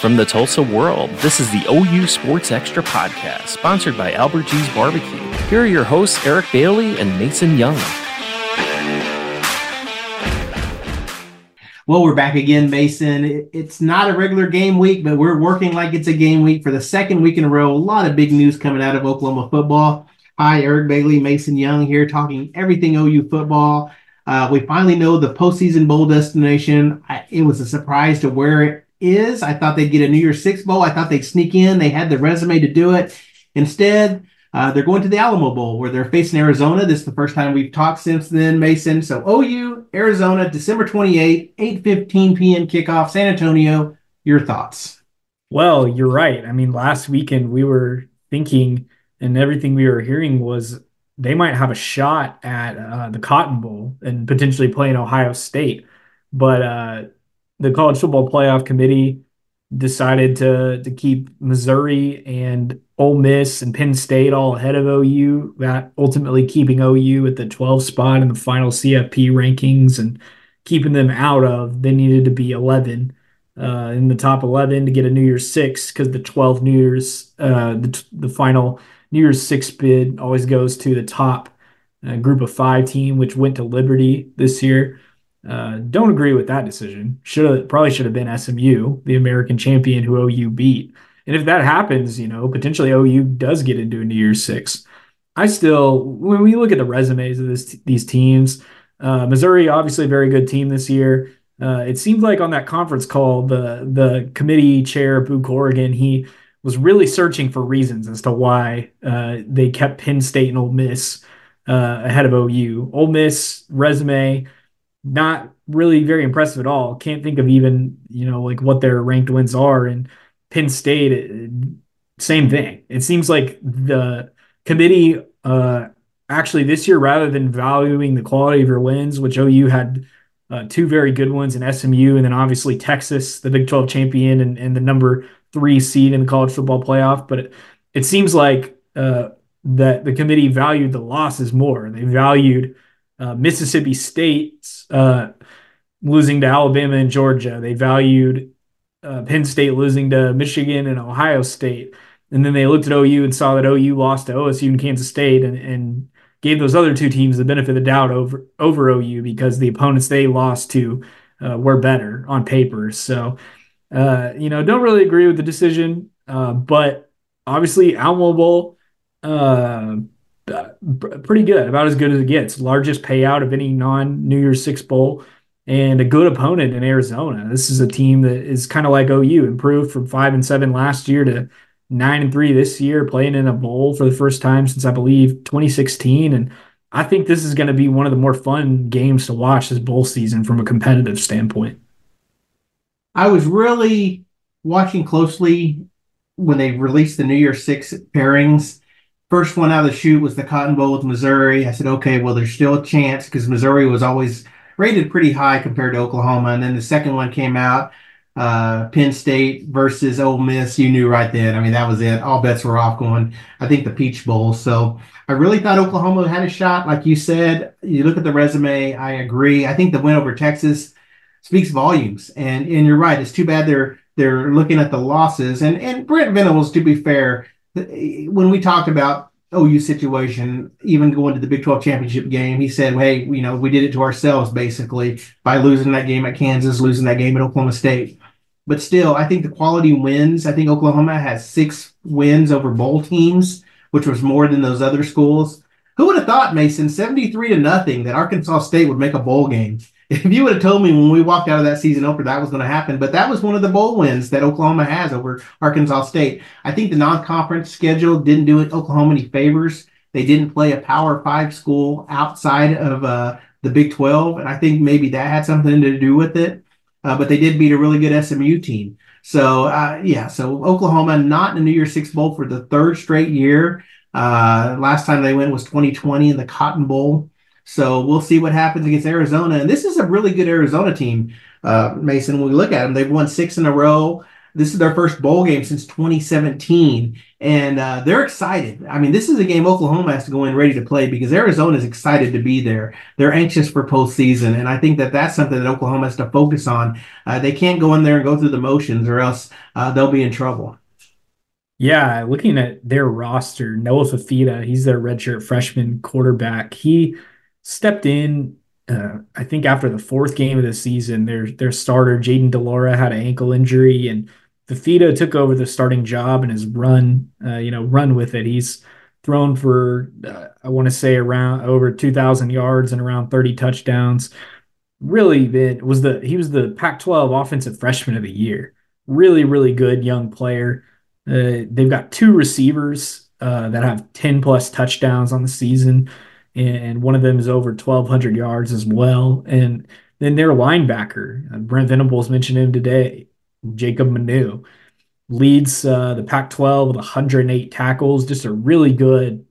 From the Tulsa world, this is the OU Sports Extra podcast, sponsored by Albert G's Barbecue. Here are your hosts, Eric Bailey and Mason Young. Well, we're back again, Mason. It's not a regular game week, but we're working like it's a game week for the second week in a row. A lot of big news coming out of Oklahoma football. Hi, Eric Bailey, Mason Young here, talking everything OU football. Uh, we finally know the postseason bowl destination. I, it was a surprise to where it is. I thought they'd get a New Year's Six bowl. I thought they'd sneak in. They had the resume to do it. Instead, uh, they're going to the Alamo Bowl where they're facing Arizona. This is the first time we've talked since then, Mason. So OU, Arizona, December 28, 8.15 p.m. kickoff, San Antonio. Your thoughts? Well, you're right. I mean, last weekend we were thinking and everything we were hearing was they might have a shot at uh, the Cotton Bowl and potentially playing Ohio State. But uh, the College Football Playoff Committee decided to to keep Missouri and Ole Miss and Penn State all ahead of OU, that ultimately keeping OU at the 12 spot in the final CFP rankings and keeping them out of. They needed to be 11 uh, in the top 11 to get a New Year's Six because the 12 New Year's, uh, the, the final New Year's Six bid always goes to the top uh, group of five team, which went to Liberty this year. Uh, don't agree with that decision. Should have probably should have been SMU, the American champion who OU beat. And if that happens, you know, potentially OU does get into a New Year's Six. I still, when we look at the resumes of this, these teams, uh, Missouri obviously a very good team this year. Uh, it seemed like on that conference call, the the committee chair Boo Corrigan, he was really searching for reasons as to why uh, they kept Penn State and Ole Miss uh, ahead of OU. Ole Miss resume not really very impressive at all. Can't think of even you know like what their ranked wins are. And Penn State, same thing. It seems like the committee uh, actually this year, rather than valuing the quality of your wins, which OU had uh, two very good ones in SMU, and then obviously Texas, the Big 12 champion, and, and the number three seed in the college football playoff. But it, it seems like uh, that the committee valued the losses more. They valued uh, Mississippi State's uh, losing to Alabama and Georgia. They valued uh, Penn State losing to Michigan and Ohio State. And then they looked at OU and saw that OU lost to OSU and Kansas State and, and gave those other two teams the benefit of the doubt over over OU because the opponents they lost to uh, were better on paper. So, uh, you know, don't really agree with the decision, uh, but obviously Alamo Bowl, uh, Uh, pretty good, about as good as it gets. Largest payout of any non New Year's Six bowl, and a good opponent in Arizona. This is a team that is kind of like OU, improved from five and seven last year to nine and three this year, playing in a bowl for the first time since I believe 2016. And I think this is going to be one of the more fun games to watch this bowl season from a competitive standpoint. I was really watching closely when they released the New Year Six pairings first one out of the chute was the Cotton Bowl with Missouri. I said, okay, well, there's still a chance because Missouri was always rated pretty high compared to Oklahoma. And then the second one came out, uh, Penn State versus Ole Miss. You knew right then. I mean, that was it. All bets were off going, I think, the Peach Bowl. So I really thought Oklahoma had a shot. Like you said, you look at the resume, I agree. I think the win over Texas speaks volumes. And and you're right. It's too bad they're they're looking at the losses. And and Brent Venables, to be fair, when we talked about OU situation, even going to the Big 12 championship game, he said, Hey, you know, we did it to ourselves basically by losing that game at Kansas, losing that game at Oklahoma State. But still, I think the quality wins. I think Oklahoma has six wins over bowl teams, which was more than those other schools. Who would have thought, Mason, 73 to nothing, that Arkansas State would make a bowl game? If you would have told me when we walked out of that season opener that was going to happen, but that was one of the bowl wins that Oklahoma has over Arkansas State. I think the non-conference schedule didn't do it Oklahoma any favors. They didn't play a Power Five school outside of uh, the Big Twelve, and I think maybe that had something to do with it. Uh, but they did beat a really good SMU team. So uh, yeah, so Oklahoma not in the New Year's Six bowl for the third straight year. Uh, last time they went was 2020 in the Cotton Bowl. So we'll see what happens against Arizona. And this is a really good Arizona team, uh, Mason. When we look at them, they've won six in a row. This is their first bowl game since 2017, and uh, they're excited. I mean, this is a game Oklahoma has to go in ready to play because Arizona is excited to be there. They're anxious for postseason, and I think that that's something that Oklahoma has to focus on. Uh, they can't go in there and go through the motions, or else uh, they'll be in trouble. Yeah, looking at their roster, Noah Fifita, he's their redshirt freshman quarterback. He stepped in uh, I think after the fourth game of the season, their their starter Jayden de Laura had an ankle injury, and Fifita took over the starting job and has run, uh, you know, run with it. He's thrown for uh, I want to say around over 2,000 yards and around 30 touchdowns. Really been was the he was the Pac-12 offensive freshman of the year. Really, really good young player. Uh, they've got two receivers uh, that have 10 plus touchdowns on the season and one of them is over 1,200 yards as well. And then their linebacker, uh, Brent Venables mentioned him today, Jacob Manu, leads uh, the Pac 12 with 108 tackles, just a really good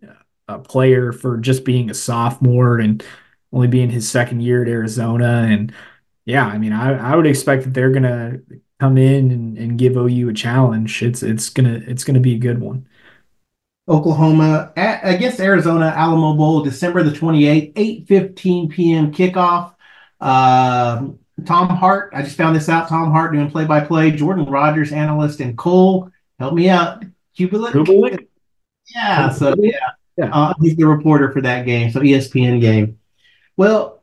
uh, player for just being a sophomore and only being his second year at Arizona. And yeah, I mean, I, I would expect that they're going to come in and, and give OU a challenge. It's it's gonna it's gonna be a good one. Oklahoma at, against Arizona Alamo Bowl, December the 28th, 8:15 p.m. kickoff. Uh, Tom Hart, I just found this out. Tom Hart doing play-by-play. Jordan Rogers, analyst, and Cole, help me out. Cubelic. Cubelic. Yeah. So yeah, yeah. Uh, he's the reporter for that game. So ESPN game. Well,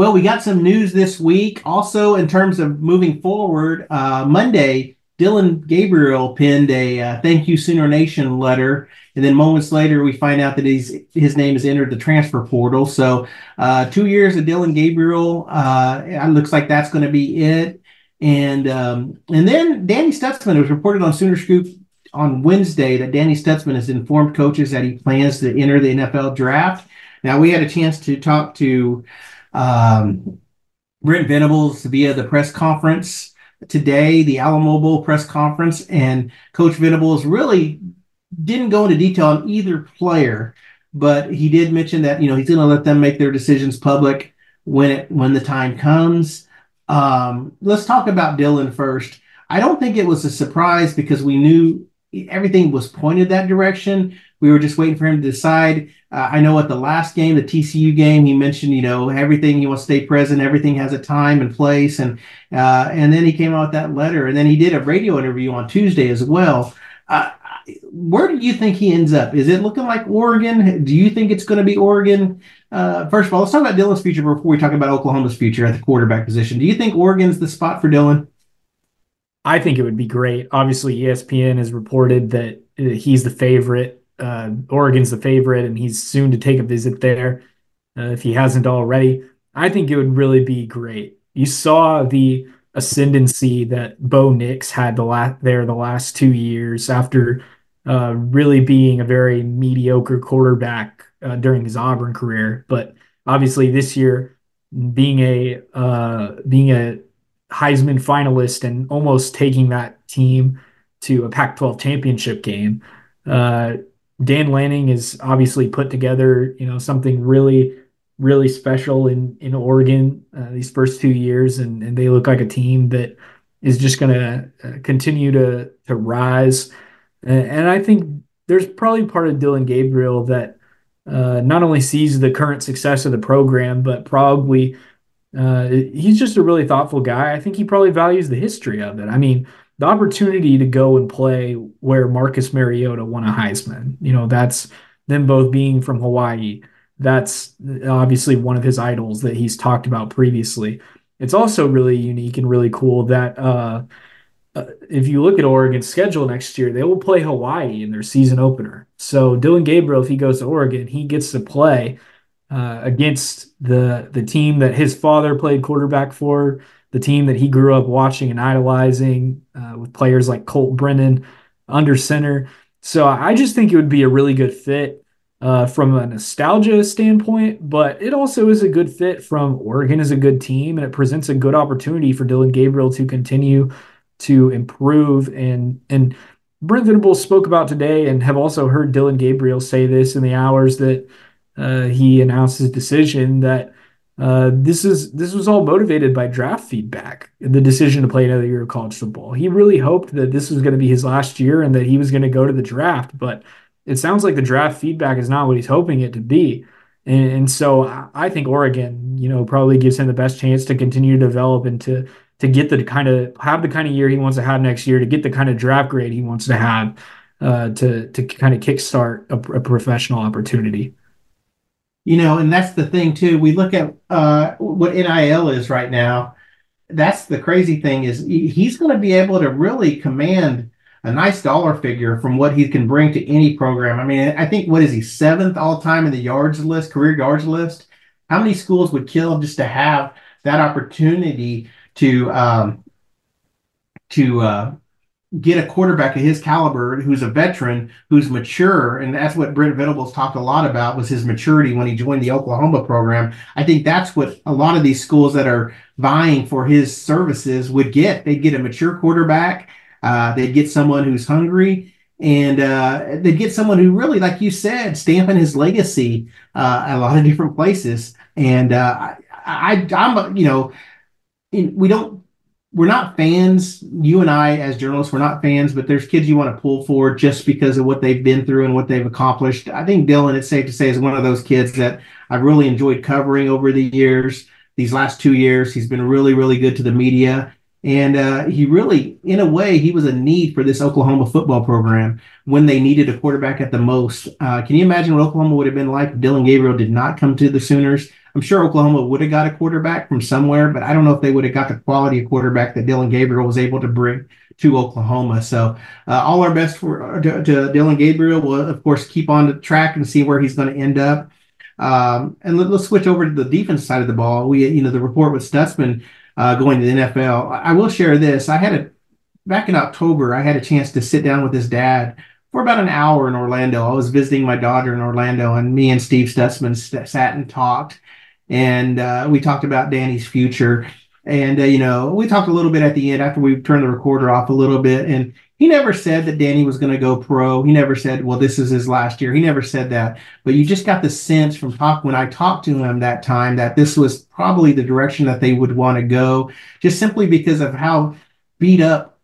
Well, we got some news this week. Also, in terms of moving forward, uh, Monday, Dillon Gabriel penned a uh, thank you Sooner Nation letter, and then moments later, we find out that he's his name has entered the transfer portal. So, uh, two years of Dillon Gabriel. Uh, it looks like that's going to be it. And um, and then Danny Stutsman was reported on Sooner Scoop on Wednesday that Danny Stutsman has informed coaches that he plans to enter the NFL draft. Now, we had a chance to talk to um, Brent Venables via the press conference today, the Alamo Bowl press conference, and Coach Venables really didn't go into detail on either player, but he did mention that you know he's going to let them make their decisions public when it when the time comes. Um, let's talk about Dillon first. I don't think it was a surprise because we knew everything was pointed that direction. We were just waiting for him to decide. Uh, I know at the last game, the TCU game, he mentioned, you know, everything he wants to stay present, everything has a time and place, and uh, and then he came out with that letter, and then he did a radio interview on Tuesday as well. Uh, where do you think he ends up? Is it looking like Oregon? Do you think it's going to be Oregon? Uh, first of all, let's talk about Dillon's future before we talk about Oklahoma's future at the quarterback position. Do you think Oregon's the spot for Dillon? I think it would be great. Obviously, ESPN has reported that he's the favorite uh, Oregon's the favorite, and he's soon to take a visit there uh, if he hasn't already. I think it would really be great. You saw the ascendancy that Bo Nix had the last there the last two years after uh, really being a very mediocre quarterback uh, during his Auburn career, but obviously this year being a uh, being a Heisman finalist and almost taking that team to a Pac-12 championship game. Dan Lanning is obviously put together, you know, something really, really special in in Oregon uh, these first two years, and and they look like a team that is just going to uh, continue to to rise. And, and, I think there's probably part of Dillon Gabriel that uh, not only sees the current success of the program, but probably uh, he's just a really thoughtful guy. I think he probably values the history of it. I mean, the opportunity to go and play where Marcus Mariota won a Heisman. You know, that's them both being from Hawaii. That's obviously one of his idols that he's talked about previously. It's also really unique and really cool that uh, uh, if you look at Oregon's schedule next year, they will play Hawaii in their season opener. So Dillon Gabriel, if he goes to Oregon, he gets to play uh, against the the team that his father played quarterback for the team that he grew up watching and idolizing uh, with players like Colt Brennan under center. So I just think it would be a really good fit uh, from a nostalgia standpoint, but it also is a good fit from Oregon is a good team and it presents a good opportunity for Dillon Gabriel to continue to improve and and Brent Venables spoke about today and have also heard Dillon Gabriel say this in the hours that uh, he announced his decision that uh, this is this was all motivated by draft feedback. The decision to play another year of college football. He really hoped that this was going to be his last year and that he was going to go to the draft, but it sounds like the draft feedback is not what he's hoping it to be. And, and so I think Oregon, you know, probably gives him the best chance to continue to develop and to to get the kind of have the kind of year he wants to have next year, to get the kind of draft grade he wants to have, uh, to to kind of kickstart a, a professional opportunity. You know, and that's the thing too. We look at uh, what NIL is right now. That's the crazy thing is he's going to be able to really command a nice dollar figure from what he can bring to any program. I mean, I think what is he seventh all time in the yards list, career yards list? How many schools would kill just to have that opportunity to um, to uh, get a quarterback of his caliber who's a veteran, who's mature, and that's what Brent Venables talked a lot about was his maturity when he joined the Oklahoma program. I think that's what a lot of these schools that are vying for his services would get. They'd get a mature quarterback. Uh, they'd get someone who's hungry, and uh, they'd get someone who really, like you said, stamping his legacy uh, a lot of different places. And uh, I, I, I'm, you know, we don't we're not fans. You and I, as journalists, we're not fans, but there's kids you want to pull for just because of what they've been through and what they've accomplished. I think Dillon, it's safe to say, is one of those kids that I've really enjoyed covering over the years. These last two years, he's been really, really good to the media. And uh, he really, in a way, he was a need for this Oklahoma football program when they needed a quarterback at the most. Uh, can you imagine what Oklahoma would have been like if Dillon Gabriel did not come to the Sooners? I'm sure Oklahoma would have got a quarterback from somewhere, but I don't know if they would have got the quality of quarterback that Dillon Gabriel was able to bring to Oklahoma. So uh, all our best for uh, to, to, Dillon Gabriel. We'll of course keep on the track and see where he's going to end up. Um, and let, us switch over to the defense side of the ball. We you know the report with Stutsman uh, going to the NFL. I will share this. I had a back in October. I had a chance to sit down with his dad for about an hour in Orlando. I was visiting my daughter in Orlando, and me and Steve Stutsman st- sat and talked and uh, we talked about Danny's future. And uh, you know, we talked a little bit at the end after we turned the recorder off a little bit, and he never said that Danny was going to go pro. He never said, "Well, this is his last year." He never said that. But you just got the sense from talk when I talked to him that time that this was probably the direction that they would want to go, just simply because of how beat up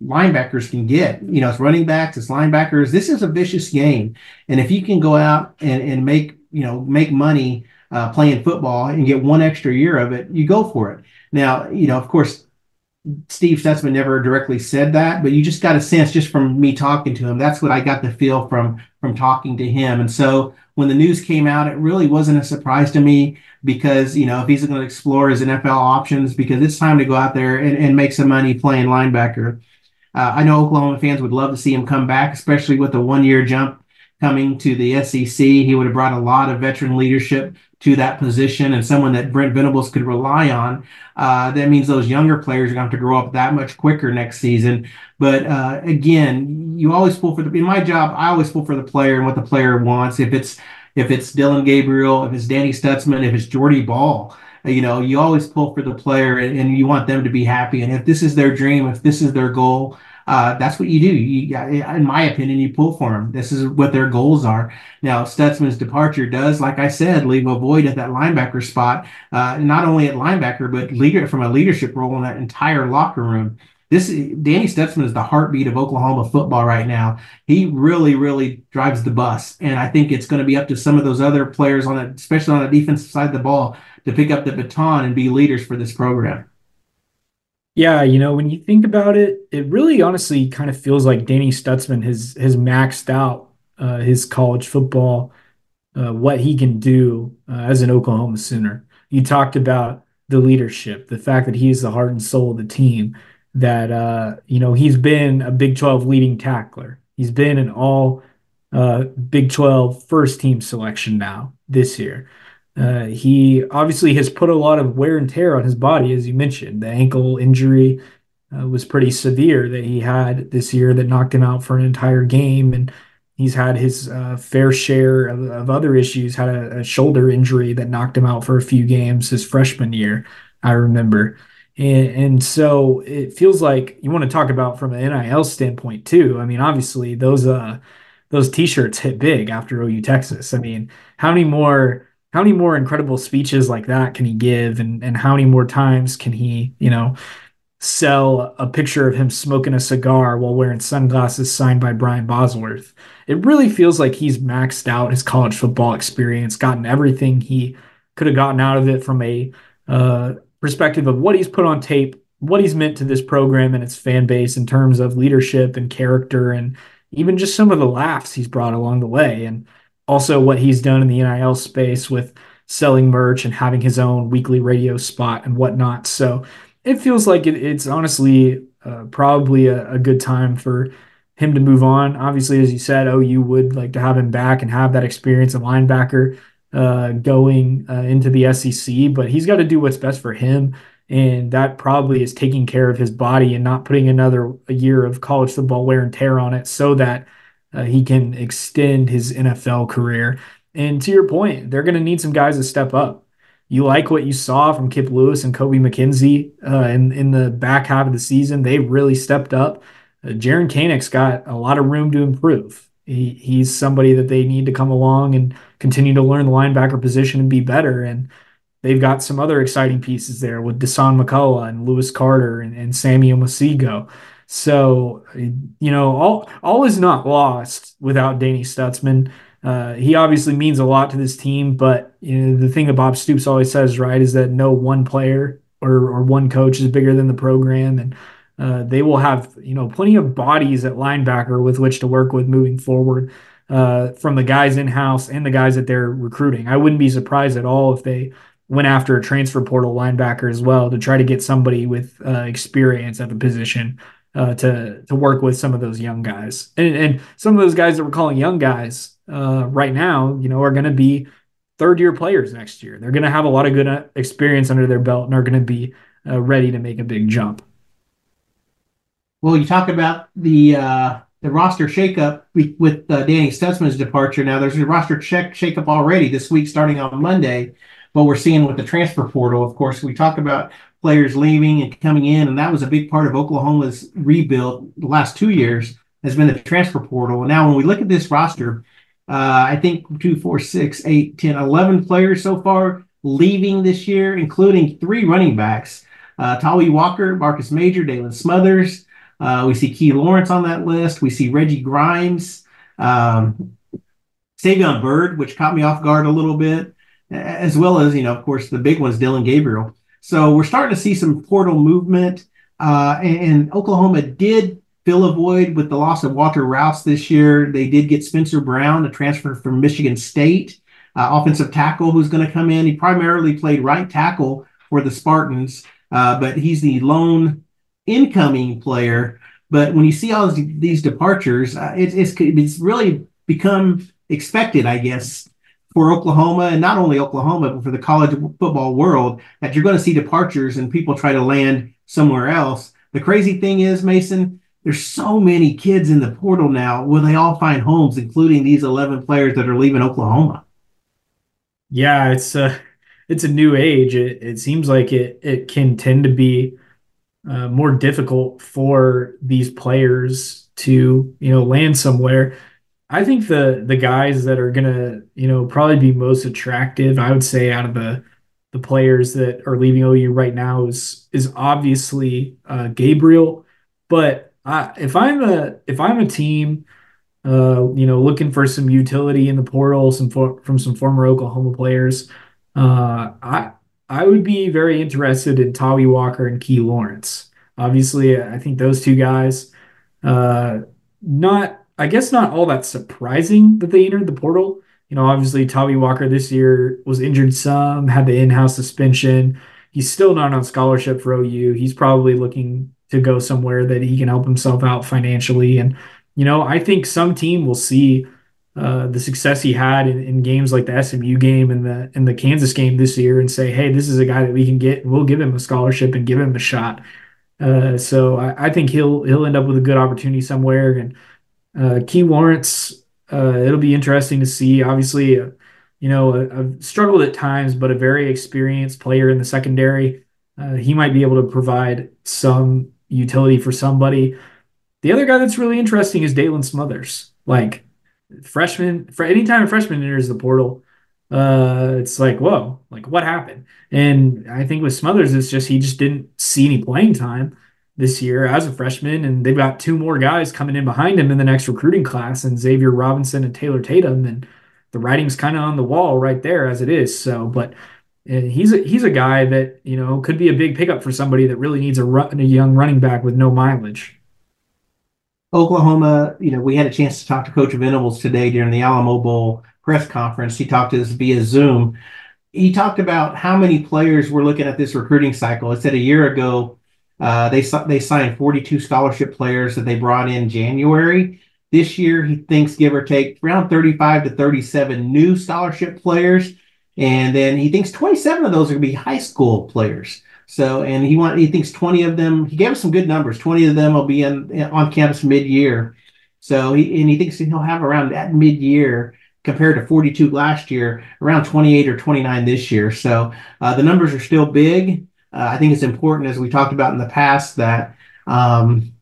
linebackers can get. You know, it's running backs, it's linebackers. This is a vicious game, and if you can go out and and make you know make money uh, playing football and get one extra year of it, you go for it. Now, you know, of course, Steve Stutsman never directly said that, but you just got a sense just from me talking to him. That's what I got the feel from from talking to him. And so when the news came out, it really wasn't a surprise to me because you know if he's going to explore his NFL options, because it's time to go out there and, and make some money playing linebacker. Uh, I know Oklahoma fans would love to see him come back, especially with the one year jump coming to the SEC. He would have brought a lot of veteran leadership to that position and someone that Brent Venables could rely on. Uh, that means those younger players are going to have to grow up that much quicker next season. But uh, again, you always pull for the. In my job, I always pull for the player and what the player wants. If it's if it's Dillon Gabriel, if it's Danny Stutsman, if it's Jordy Ball, you know, you always pull for the player and, and you want them to be happy. And if this is their dream, if this is their goal, uh, that's what you do. You, in my opinion, you pull for them. This is what their goals are. Now, Stutsman's departure does, like I said, leave a void at that linebacker spot, uh, not only at linebacker, but leader from a leadership role in that entire locker room. This Danny Stutsman is the heartbeat of Oklahoma football right now. He really, really drives the bus, and I think it's going to be up to some of those other players on it, especially on the defensive side of the ball, to pick up the baton and be leaders for this program. Yeah, you know, when you think about it, it really honestly kind of feels like Danny Stutsman has has maxed out uh, his college football, uh, what he can do uh, as an Oklahoma Sooner. You talked about the leadership, the fact that he's the heart and soul of the team. That uh, you know he's been a Big Twelve leading tackler. He's been an All uh, Big 12 first team selection now this year. Uh, he obviously has put a lot of wear and tear on his body, as you mentioned. The ankle injury uh, was pretty severe that he had this year that knocked him out for an entire game. And he's had his uh, fair share of, of, other issues, had a, a, shoulder injury that knocked him out for a few games his freshman year, I remember. And, and so it feels like you want to talk about from an NIL standpoint too. I mean, obviously those uh those t-shirts hit big after OU Texas. I mean, how many more how many more incredible speeches like that can he give and and how many more times can he you know sell a picture of him smoking a cigar while wearing sunglasses signed by Brian Bosworth. It really feels like he's maxed out his college football experience, gotten everything he could have gotten out of it from a uh, perspective of what he's put on tape, what he's meant to this program and its fan base in terms of leadership and character, and even just some of the laughs he's brought along the way. And also what he's done in the NIL space with selling merch and having his own weekly radio spot and whatnot. So it feels like it, it's honestly uh, probably a, a, good time for him to move on. Obviously, as you said, oh, you would like to have him back and have that experience of linebacker uh, going uh, into the SEC, but he's got to do what's best for him. And that probably is taking care of his body and not putting another year of college football wear and tear on it so that uh, he can extend his NFL career. And to your point, they're going to need some guys to step up you like what you saw from Kip Lewis and Kobie McKinzie uh, in in the back half of the season. They really stepped up. Uh, Jaren Kanak's got a lot of room to improve. He, he's somebody that they need to come along and continue to learn the linebacker position and be better. And they've got some other exciting pieces there with Dasan McCullough and Lewis Carter and, and Sammy Omosigho. So, you know, all all is not lost without Danny Stutsman. Uh, he obviously means a lot to this team, but you know the thing that Bob Stoops always says, right, is that no one player or or one coach is bigger than the program, and uh, they will have you know plenty of bodies at linebacker with which to work with moving forward. Uh, from the guys in house and the guys that they're recruiting, I wouldn't be surprised at all if they went after a transfer portal linebacker as well to try to get somebody with uh, experience at the position uh, to to work with some of those young guys and, and some of those guys that we're calling young guys uh, right now, you know, are going to be third year players next year. They're going to have a lot of good uh, experience under their belt and are going to be uh, ready to make a big jump. Well, you talk about the uh, the roster shakeup with uh, Danny Stutsman's departure. Now, there's a roster check shakeup already this week, starting on Monday. But we're seeing with the transfer portal, of course, we talk about players leaving and coming in, and that was a big part of Oklahoma's rebuild the last two years has been the transfer portal. And now, when we look at this roster, uh, I think two, four, six, eight, 10, 11 players so far leaving this year, including three running backs. Uh, Tawee Walker, Marcus Major, Daylan Smothers. Uh, we see Key Lawrence on that list. We see Reggie Grimes, um, Savion Byrd, which caught me off guard a little bit, as well as, you know, of course, the big ones, Dillon Gabriel. So we're starting to see some portal movement. Uh, and, and Oklahoma did fill a void with the loss of Walter Rouse this year. They did get Spencer Brown, a transfer from Michigan State, uh, offensive tackle who's going to come in. He primarily played right tackle for the Spartans, uh, but he's the lone incoming player. But when you see all these departures, uh, it's, it's it's really become expected, I guess, for Oklahoma and not only Oklahoma, but for the college football world that you're going to see departures and people try to land somewhere else. The crazy thing is, Mason, there's so many kids in the portal now. Will they all find homes, including these 11 players that are leaving Oklahoma? Yeah, it's a it's a new age. It, it seems like it it can tend to be uh, more difficult for these players to you know land somewhere. I think the the guys that are gonna you know probably be most attractive, I would say, out of the the players that are leaving OU right now is is obviously uh, Gabriel, but I, if I'm a if I'm a team, uh, you know, looking for some utility in the portal, some for, from some former Oklahoma players, uh, I I would be very interested in Tawee Walker and Key Lawrence. Obviously, I think those two guys, uh, not I guess not all that surprising that they entered the portal. You know, obviously Tawee Walker this year was injured some, had the in-house suspension. He's still not on scholarship for OU. He's probably looking to go somewhere that he can help himself out financially. And, you know, I think some team will see uh, the success he had in, in, games like the SMU game and the and the Kansas game this year and say, hey, this is a guy that we can get we'll give him a scholarship and give him a shot. Uh, so I, I, think he'll he'll end up with a good opportunity somewhere. And uh, Key Lawrence, uh, it'll be interesting to see. Obviously, uh, you know, I've struggled at times, but a very experienced player in the secondary. Uh, he might be able to provide some utility for somebody. The other guy that's really interesting is Daylan Smothers. Like freshman, for anytime a freshman enters the portal, uh, it's like, whoa, like what happened? And I think with Smothers, it's just he just didn't see any playing time this year as a freshman, and they've got two more guys coming in behind him in the next recruiting class, and Xavier Robinson and Taylor Tatum, and the writing's kind of on the wall right there as it is. So, but uh, he's a, he's a guy that you know could be a big pickup for somebody that really needs a, run, a young running back with no mileage. Oklahoma, you know, we had a chance to talk to Coach Venables today during the Alamo Bowl press conference. He talked to us via Zoom. He talked about how many players were looking at this recruiting cycle. It said a year ago uh, they they signed 42 scholarship players that they brought in January. This year, he thinks give or take around 35 to 37 new scholarship players, and then he thinks 27 of those are going to be high school players. So, and he want he thinks 20 of them. He gave us some good numbers. 20 of them will be in, on campus mid year. So he and he thinks he'll have around that mid year compared to 42 last year, around 28 or 29 this year. So uh, the numbers are still big. Uh, I think it's important, as we talked about in the past, that um,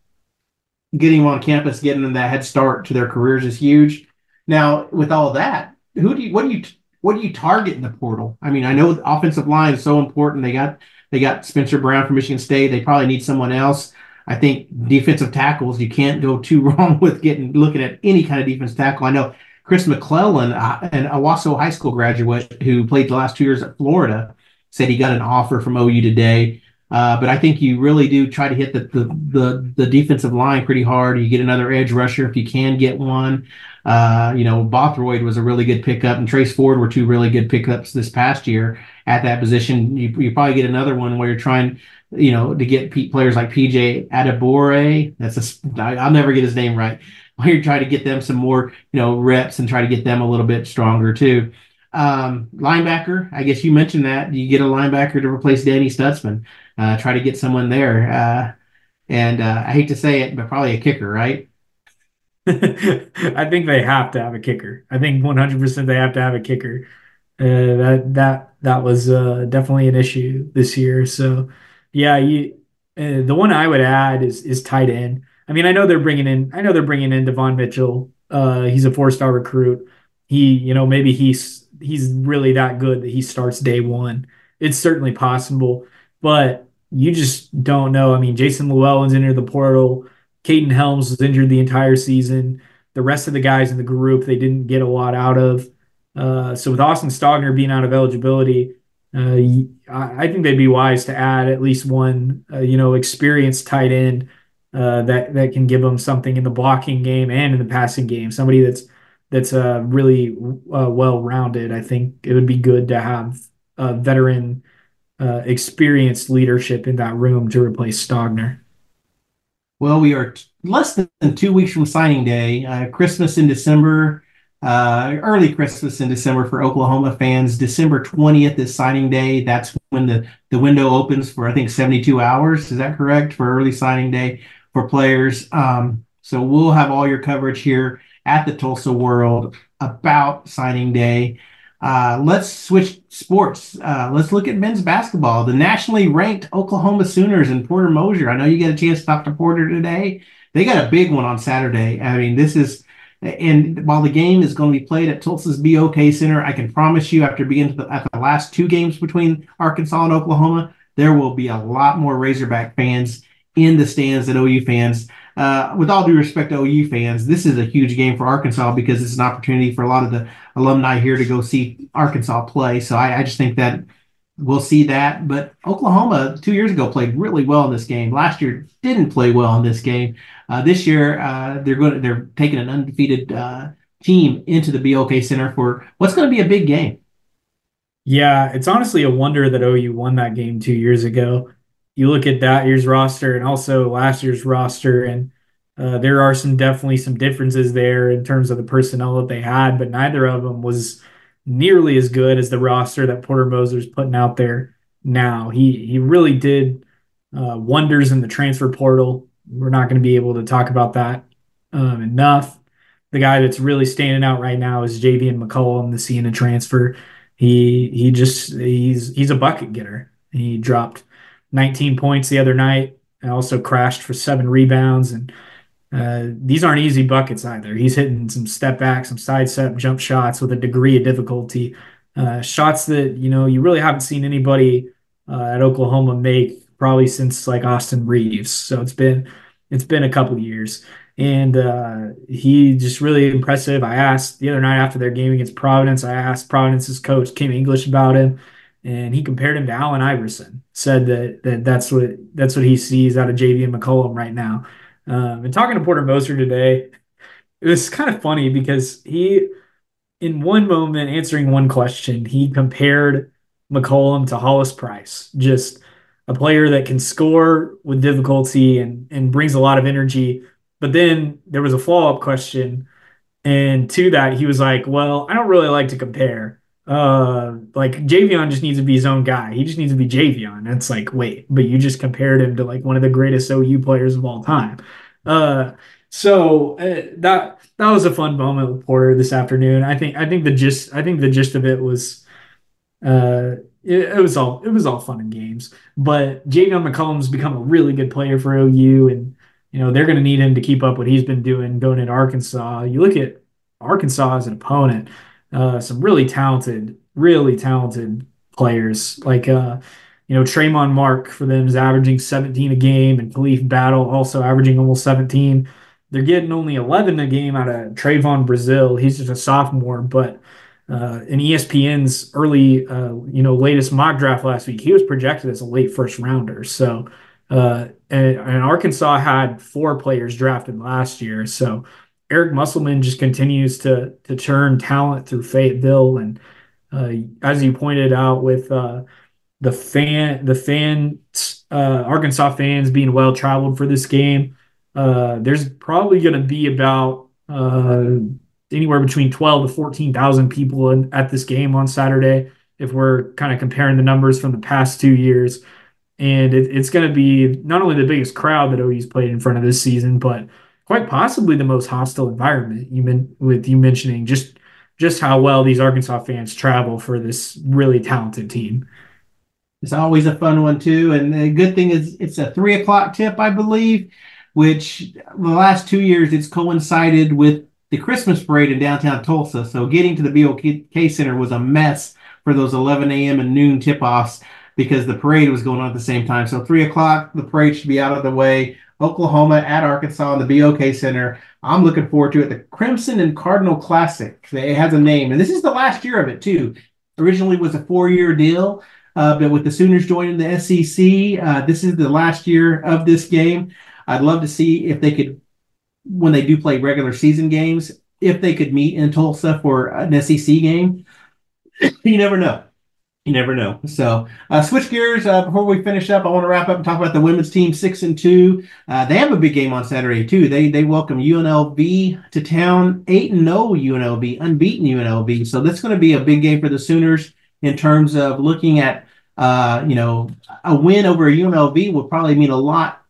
getting them on campus, getting them that head start to their careers is huge. Now, with all that, who do you, what do you, what do you target in the portal? I mean, I know offensive line is so important. They got, they got Spencer Brown from Michigan State. They probably need someone else. I think defensive tackles, you can't go too wrong with getting looking at any kind of defense tackle. I know Chris McClellan, uh, an Owasso High School graduate who played the last two years at Florida, said he got an offer from OU today. Uh, but I think you really do try to hit the, the, the the defensive line pretty hard. You get another edge rusher if you can get one. Uh, you know, Bothroyd was a really good pickup, and Trace Ford were two really good pickups this past year at that position. You, you probably get another one where you're trying, you know, to get players like PJ Adebawore. That's a I'll never get his name right while you're trying to get them some more, you know, reps and try to get them a little bit stronger too. Um, linebacker, I guess you mentioned that you get a linebacker to replace Danny Stutsman. Uh, try to get someone there. Uh, and uh, I hate to say it, but probably a kicker, right? I think they have to have a kicker. I think 100% they have to have a kicker. Uh, that that that was uh, definitely an issue this year. So, yeah, you, uh, the one I would add is is tight end. I mean, I know they're bringing in. I know they're bringing in Devon Mitchell. He's a four star recruit. He, you know, maybe he's he's really that good that he starts day one. It's certainly possible, but you just don't know. I mean, Jason Llewellyn's entered the portal. Kaden Helms was injured the entire season. The rest of the guys in the group they didn't get a lot out of. Uh, so with Austin Stogner being out of eligibility, uh, I think they'd be wise to add at least one, uh, you know, experienced tight end uh, that that can give them something in the blocking game and in the passing game. Somebody that's that's uh, really uh, well rounded. I think it would be good to have a veteran, uh, experienced leadership in that room to replace Stogner. Well, we are t- less than two weeks from signing day. Uh, Christmas in December, uh, early Christmas in December for Oklahoma fans. December 20th is signing day. That's when the, the window opens for, I think, 72 hours. Is that correct for early signing day? for players. Um, so we'll have all your coverage here at the Tulsa World about signing day. Uh, let's switch sports. Uh, let's look at men's basketball. The nationally ranked Oklahoma Sooners and Porter Moser. I know you got a chance to talk to Porter today. They got a big one on Saturday. I mean, this is, and while the game is going to be played at Tulsa's BOK Center, I can promise you, after being the, at the last two games between Arkansas and Oklahoma, there will be a lot more Razorback fans in the stands than OU fans. Uh, with all due respect to OU fans, this is a huge game for Arkansas because it's an opportunity for a lot of the alumni here to go see Arkansas play. So I, I just think that we'll see that. But Oklahoma two years ago played really well in this game. Last year didn't play well in this game. Uh, this year uh, they're going to, they're taking an undefeated uh, team into the BOK Center for what's going to be a big game. Yeah, it's honestly a wonder that OU won that game two years ago you look at that year's roster and also last year's roster, and uh, there are some definitely some differences there in terms of the personnel that they had, but neither of them was nearly as good as the roster that Porter Moser's putting out there now. He he really did uh, wonders in the transfer portal. We're not going to be able to talk about that um, enough. The guy that's really standing out right now is Javian McCollum, the Siena transfer. He he just he's he's a bucket getter. He dropped 19 points the other night. and also crashed for seven rebounds. And uh, these aren't easy buckets either. He's hitting some step back, some side step jump shots with a degree of difficulty. uh, shots that you know you really haven't seen anybody uh, at Oklahoma make probably since like Austin Reaves. So it's been it's been a couple years, and uh, he just really impressive. I asked the other night after their game against Providence. I asked Providence's coach Kim English about him, and he compared him to Allen Iverson. Said that that that's what that's what he sees out of Javian McCollum right now. Um, and talking to Porter Moser today, it was kind of funny because he, in one moment, answering one question, he compared McCollum to Hollis Price, just a player that can score with difficulty and and brings a lot of energy. But then there was a follow up question, and to that he was like, "Well, I don't really like to compare. Uh, like Javian just needs to be his own guy. He just needs to be Javian." It's like, wait, but you just compared him to like one of the greatest OU players of all time. Uh, so uh, that that was a fun moment with Porter this afternoon. I think I think the gist I think the gist of it was uh, it, it, was all it was all fun and games. But Javian McCollum's become a really good player for OU, and you know they're to need him to keep up what he's been doing going into Arkansas. You look at Arkansas as an opponent, uh, some really talented, really talented players like uh, you know Tramon Mark for them is averaging 17 a game, and Khalif Battle also averaging almost 17. They're getting only 11 a game out of Trevon Brazile. He's just a sophomore, but uh, in ESPN's early, uh, you know, latest mock draft last week, he was projected as a late first rounder. So, uh, and, and, Arkansas had four players drafted last year. So, Eric Musselman just continues to to turn talent through Fayetteville, and uh, as you pointed out, with uh, the fan, the fans, uh, Arkansas fans being well traveled for this game, there's probably going to be about anywhere between 12 to 14,000 people in, at this game on Saturday if we're kind of comparing the numbers from the past two years. And it, it's going to be not only the biggest crowd that OU's played in front of this season, but quite possibly the most hostile environment. You mean with you mentioning just just how well these Arkansas fans travel for this really talented team. It's always a fun one too, and the good thing is it's a three o'clock tip, I believe, which the last two years it's coincided with the Christmas parade in downtown Tulsa. So getting to the BOK Center was a mess for those 11 a.m. and noon tip offs because the parade was going on at the same time. So three o'clock, the parade should be out of the way. Oklahoma at Arkansas in the BOK Center. I'm looking forward to it. The Crimson and Cardinal Classic. It has a name, and this is the last year of it too. Originally was a four-year deal, uh, but with the Sooners joining the SEC, uh, this is the last year of this game. I'd love to see if they could when they do play regular season games, if they could meet in Tulsa for an SEC game. you never know. You never know. So, uh, switch gears. Uh, before we finish up, I want to wrap up and talk about the women's team, six and two. Uh, they have a big game on Saturday too. They they welcome UNLV to town, eight and no UNLV, unbeaten UNLV. So that's going to be a big game for the Sooners in terms of looking at, uh, you know, a win over UNLV will probably mean a lot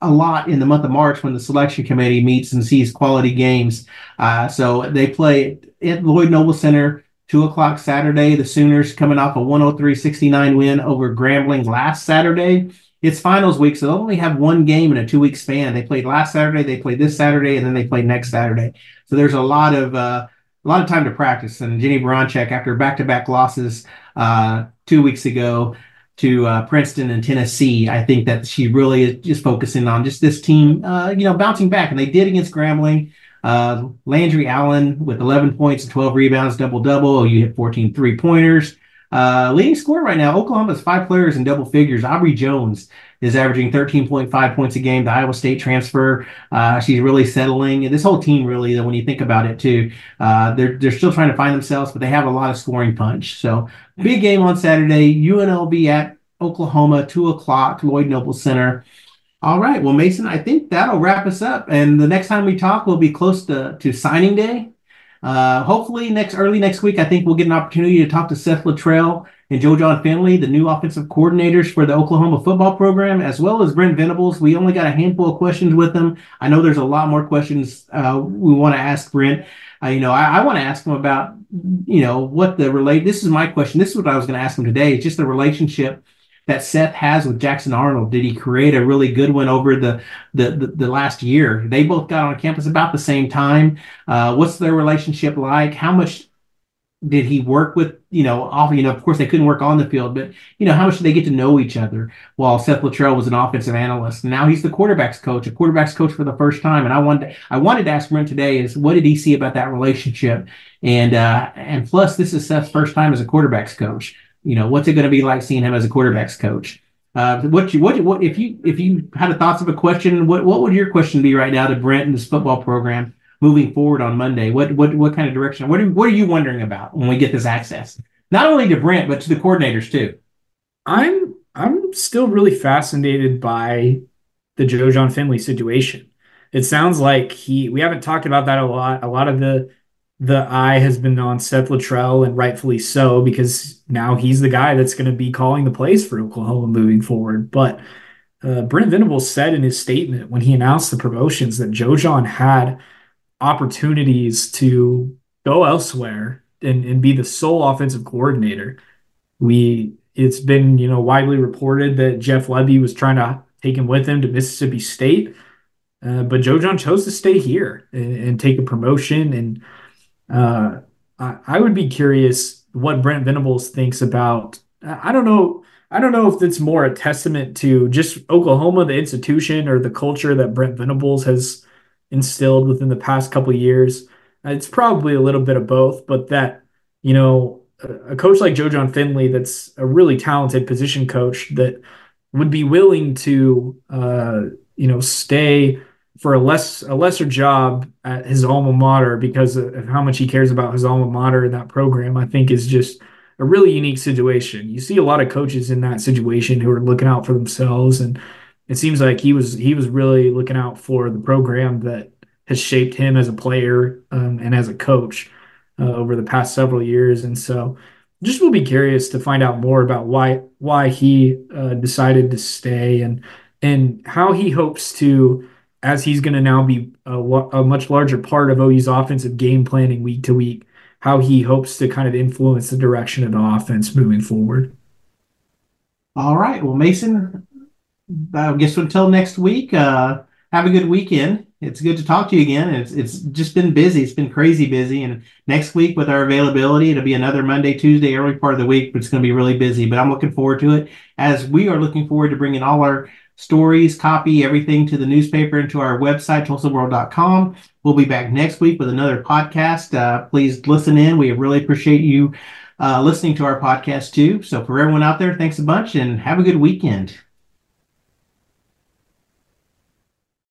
a lot in the month of March when the selection committee meets and sees quality games. Uh, so they play at Lloyd Noble Center, two o'clock Saturday. The Sooners coming off a 103-69 win over Grambling last Saturday. It's finals week, so they'll only have one game in a two-week span. They played last Saturday, they played this Saturday, and then they play next Saturday. So there's a lot of uh, a lot of time to practice. And Jennie Baranczyk, after back-to-back losses uh, two weeks ago, to uh, Princeton and Tennessee. I think that she really is just focusing on just this team, uh, you know, bouncing back, and they did against Grambling. Uh, Landry Allen with 11 points and 12 rebounds, double double. You hit 14 three pointers. Uh, leading scorer right now, Oklahoma's five players in double figures. Aubrey Joens is averaging 13.5 points a game. The Iowa State transfer, uh, she's really settling. And this whole team, really, when you think about it, too, uh, they're they're still trying to find themselves, but they have a lot of scoring punch. So big game on Saturday. UNLV at Oklahoma, two o'clock, Lloyd Noble Center. All right. Well, Mason, I think that'll wrap us up. And the next time we talk, we'll be close to, to signing day. Uh, hopefully next early next week, I think we'll get an opportunity to talk to Seth Littrell and Joe Jon Finley, the new offensive coordinators for the Oklahoma football program, as well as Brent Venables. We only got a handful of questions with them. I know there's a lot more questions uh, we want to ask Brent. Uh, you know, I, I want to ask him about, you know, what the relate. This is my question. This is what I was going to ask him today. It's just the relationship that Seth has with Jackson Arnold? Did he create a really good one over the the, the, the last year? They both got on campus about the same time. Uh, what's their relationship like? How much did he work with you know off you know of course they couldn't work on the field but you know how much did they get to know each other while Seth Littrell was an offensive analyst now he's the quarterbacks coach a quarterbacks coach for the first time and I wanted to, I wanted to ask Brent today is what did he see about that relationship and uh and plus this is Seth's first time as a quarterbacks coach you know what's it going to be like seeing him as a quarterbacks coach uh, what you what what if you if you had a thoughts of a question what what would your question be right now to Brent and this football program moving forward on Monday? What what what kind of direction? What are, what are you wondering about when we get this access? Not only to Brent, but to the coordinators too. I'm I'm still really fascinated by the Joe Jon Finley situation. It sounds like he we haven't talked about that a lot. A lot of the the eye has been on Seth Littrell, and rightfully so, because now he's the guy that's going to be calling the plays for Oklahoma moving forward. But uh, Brent Venables said in his statement when he announced the promotions that Joe Jon had opportunities to go elsewhere and, and be the sole offensive coordinator. We it's been you know widely reported that Jeff Lebby was trying to take him with him to Mississippi State, uh, but Joe Jon chose to stay here and, and take a promotion. And uh, I, I, would be curious what Brent Venables thinks about. I don't know. I don't know if it's more a testament to just Oklahoma, the institution, or the culture that Brent Venables has instilled within the past couple years. It's probably a little bit of both, but that, you know, a coach like Joe Jon Finley, that's a really talented position coach that would be willing to, uh, you know, stay for a less a lesser job at his alma mater because of how much he cares about his alma mater and that program. I think is just a really unique situation. You see a lot of coaches in that situation who are looking out for themselves and it seems like he was he was really looking out for the program that has shaped him as a player um, and as a coach uh, over the past several years. And so, just will be curious to find out more about why why he uh, decided to stay and and how he hopes to, as he's going to now be a, a much larger part of OU's offensive game planning week to week, how he hopes to kind of influence the direction of the offense moving forward. All right. Well, Mason, I guess until next week, uh, have a good weekend. It's good to talk to you again. It's it's just been busy. It's been crazy busy. And next week with our availability, it'll be another Monday, Tuesday, early part of the week, but it's going to be really busy. But I'm looking forward to it as we are looking forward to bringing all our stories, copy, everything to the newspaper and to our website, TulsaWorld.com. We'll be back next week with another podcast. Uh, please listen in. We really appreciate you uh, listening to our podcast too. So for everyone out there, thanks a bunch and have a good weekend.